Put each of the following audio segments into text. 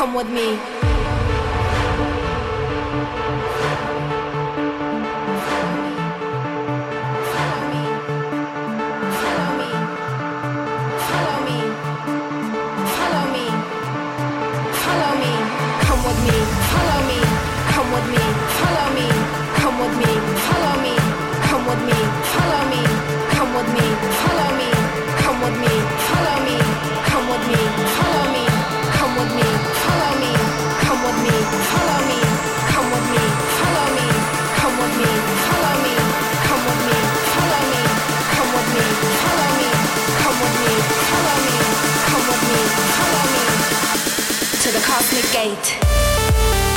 come with me. the cosmic gate.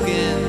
Skin,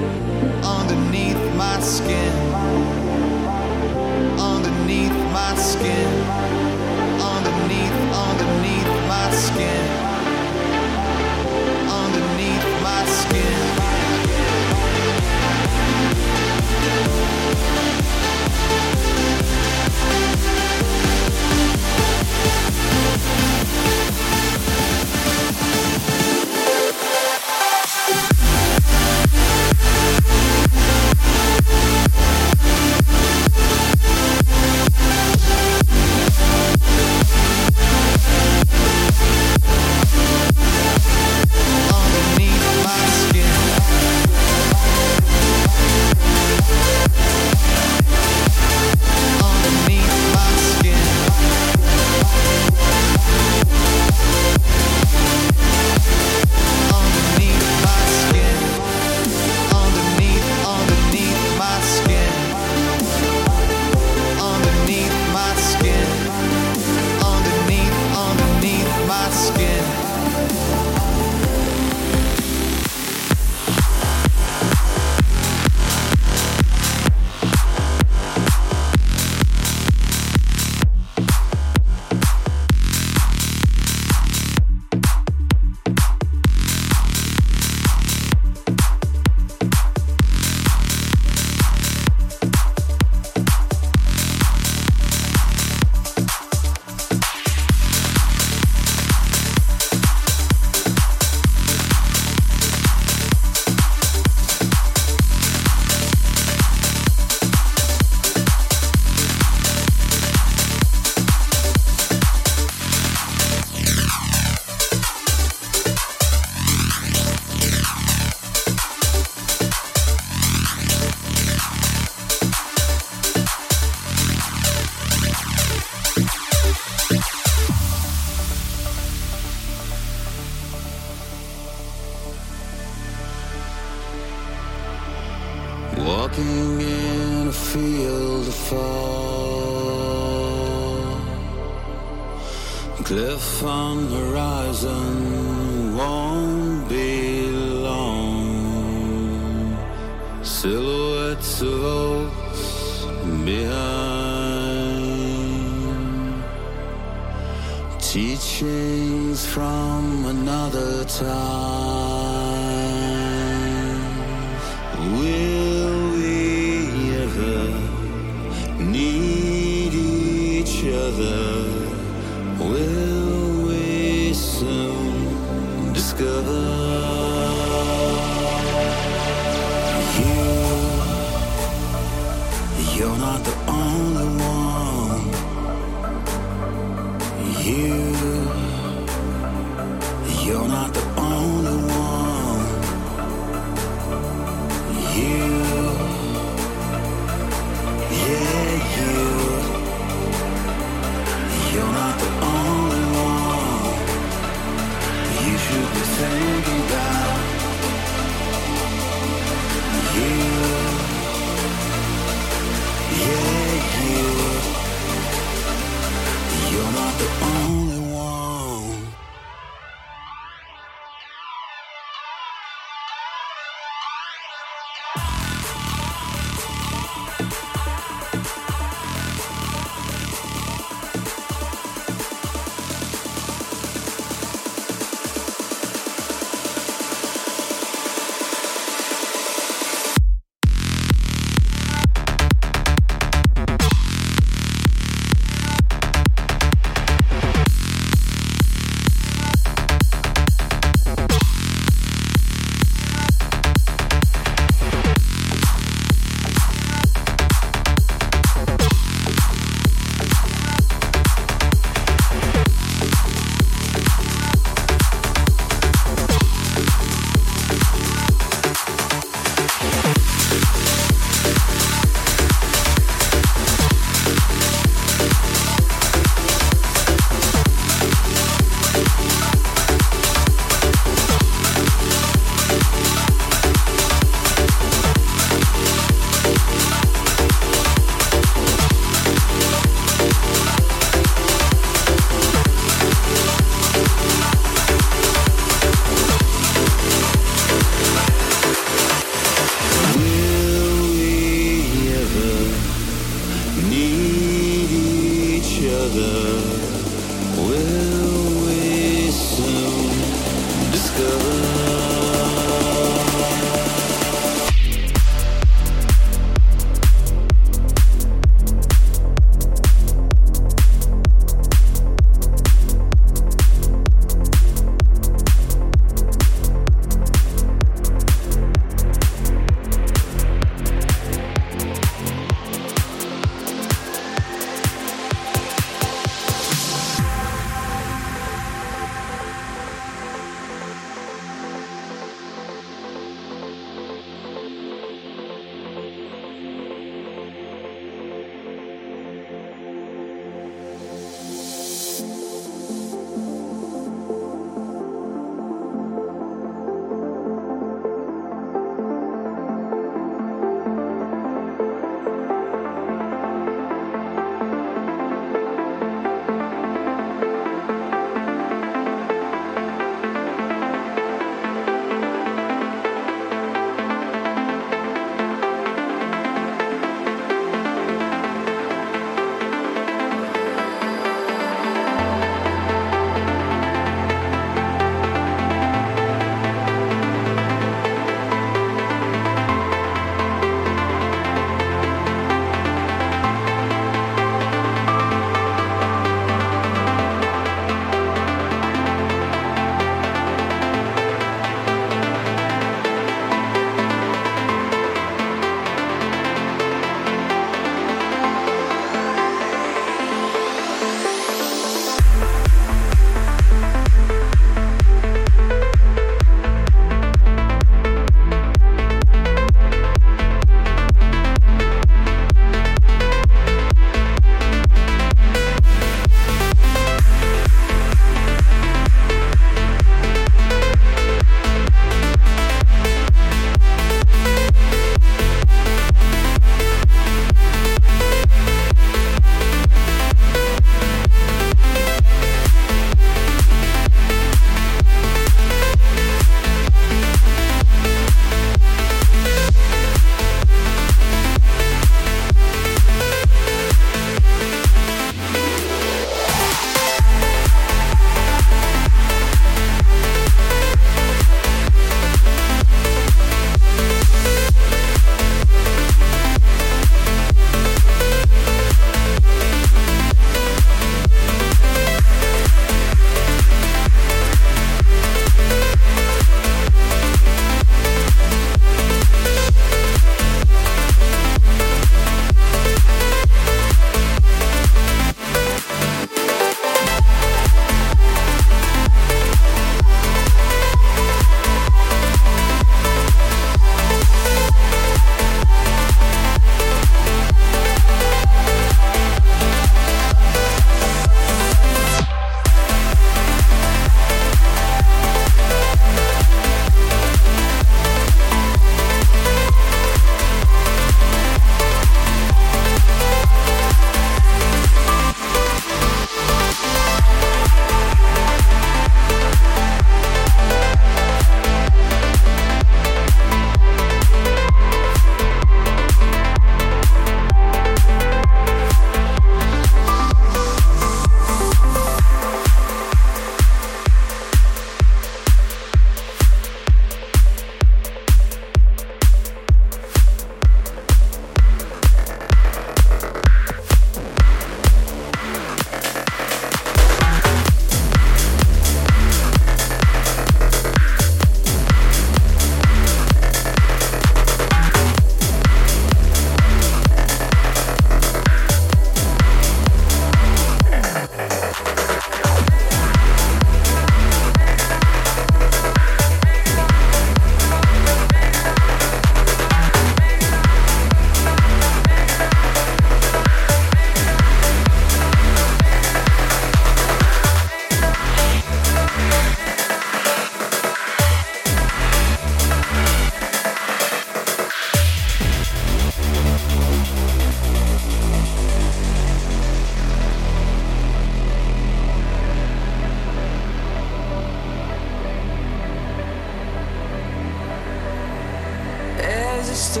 I do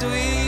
believe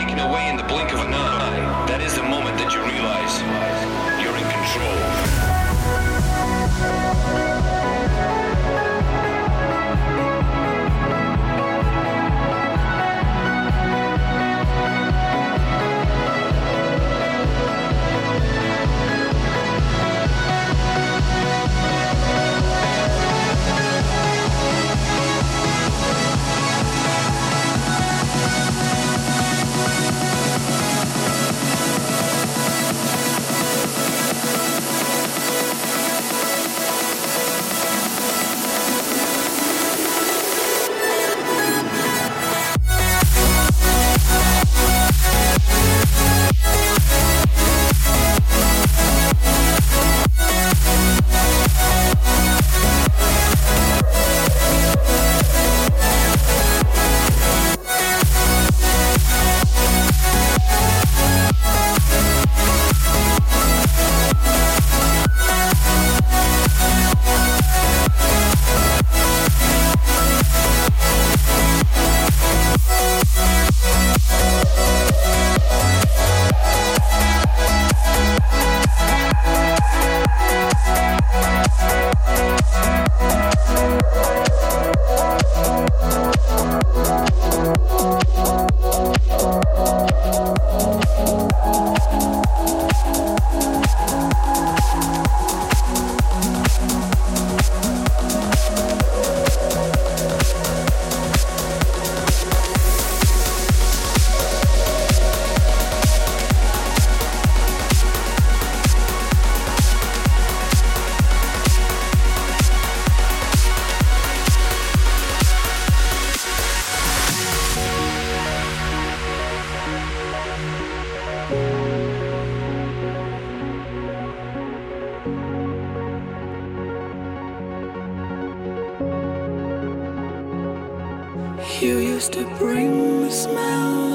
taken away in the blink of an to bring the smell.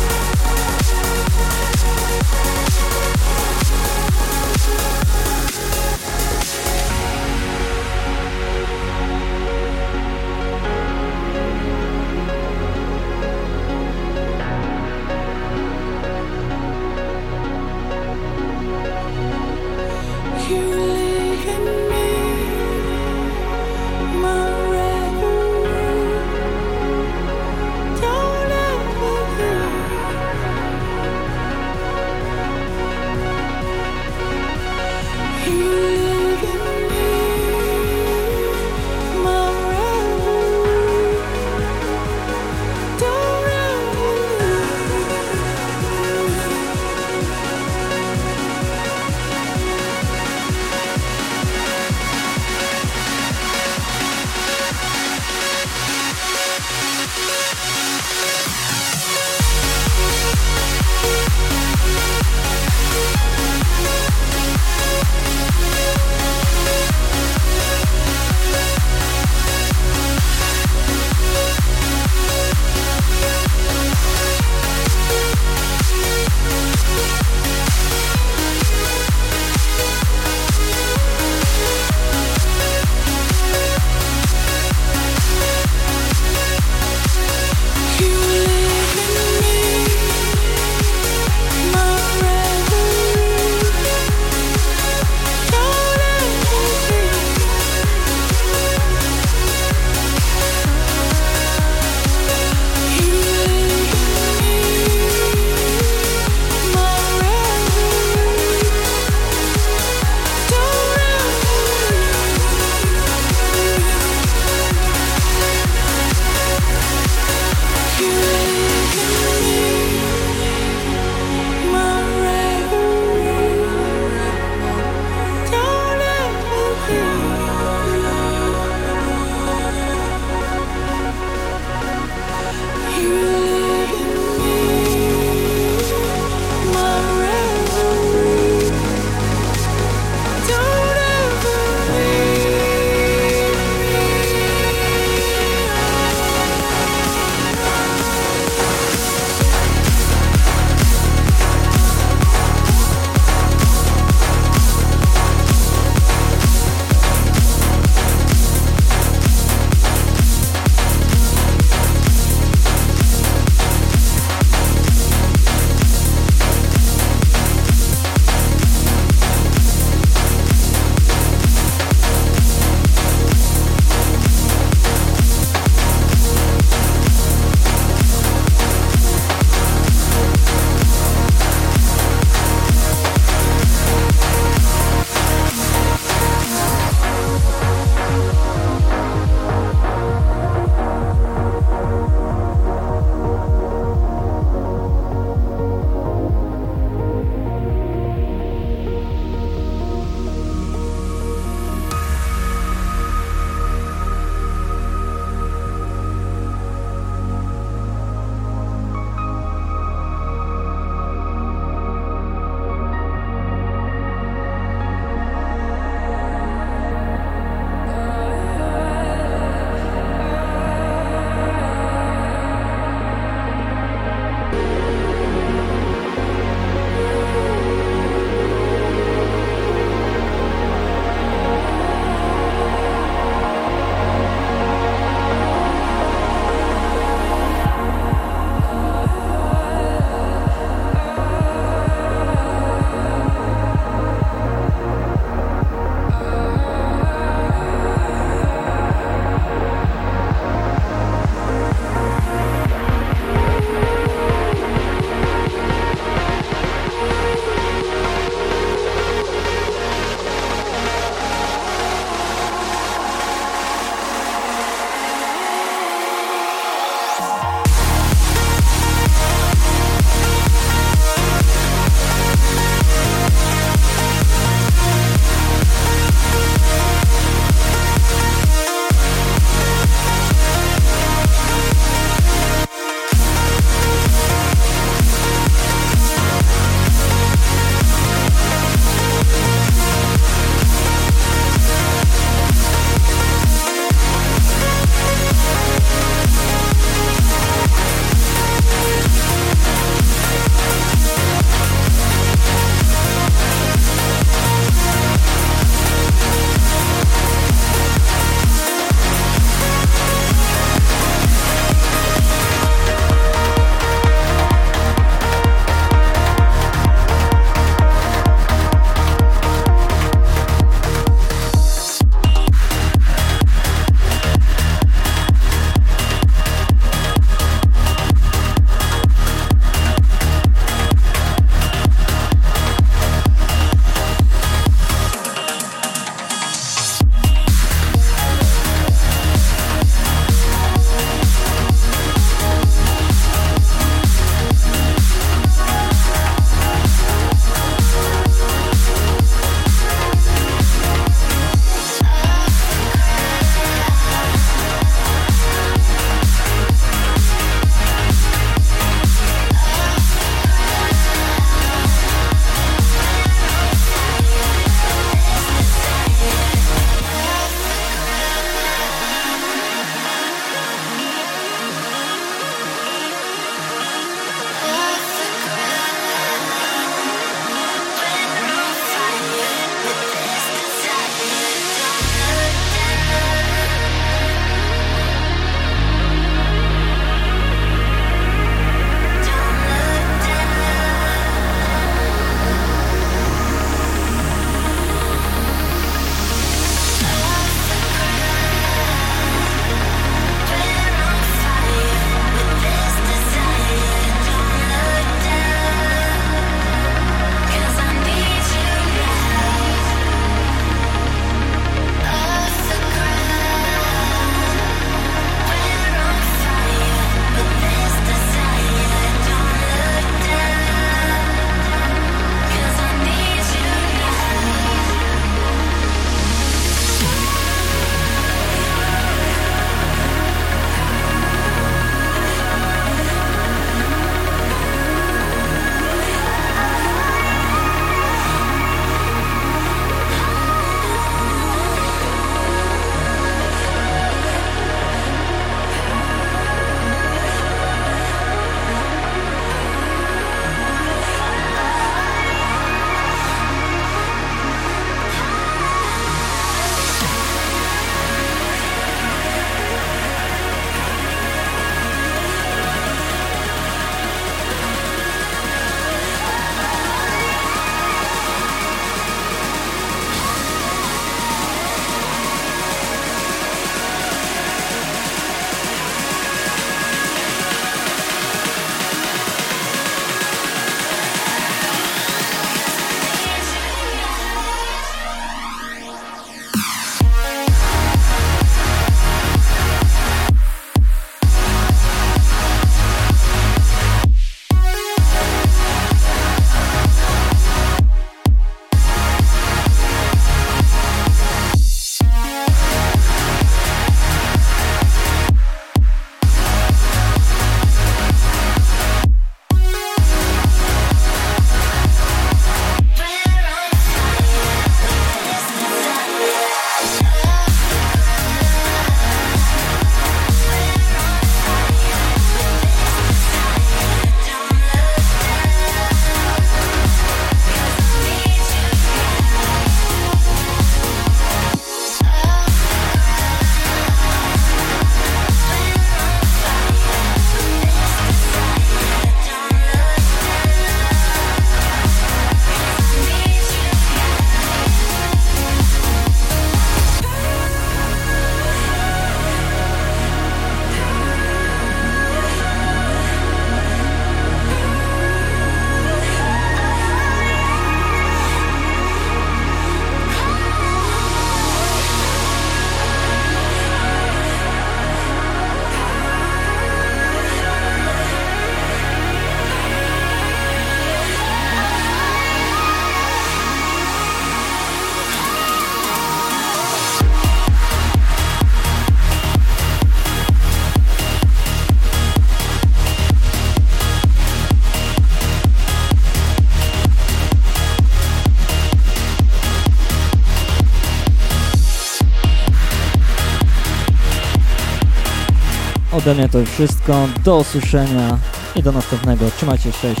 Ode mnie to już wszystko. Do usłyszenia i do następnego. Trzymajcie się, cześć.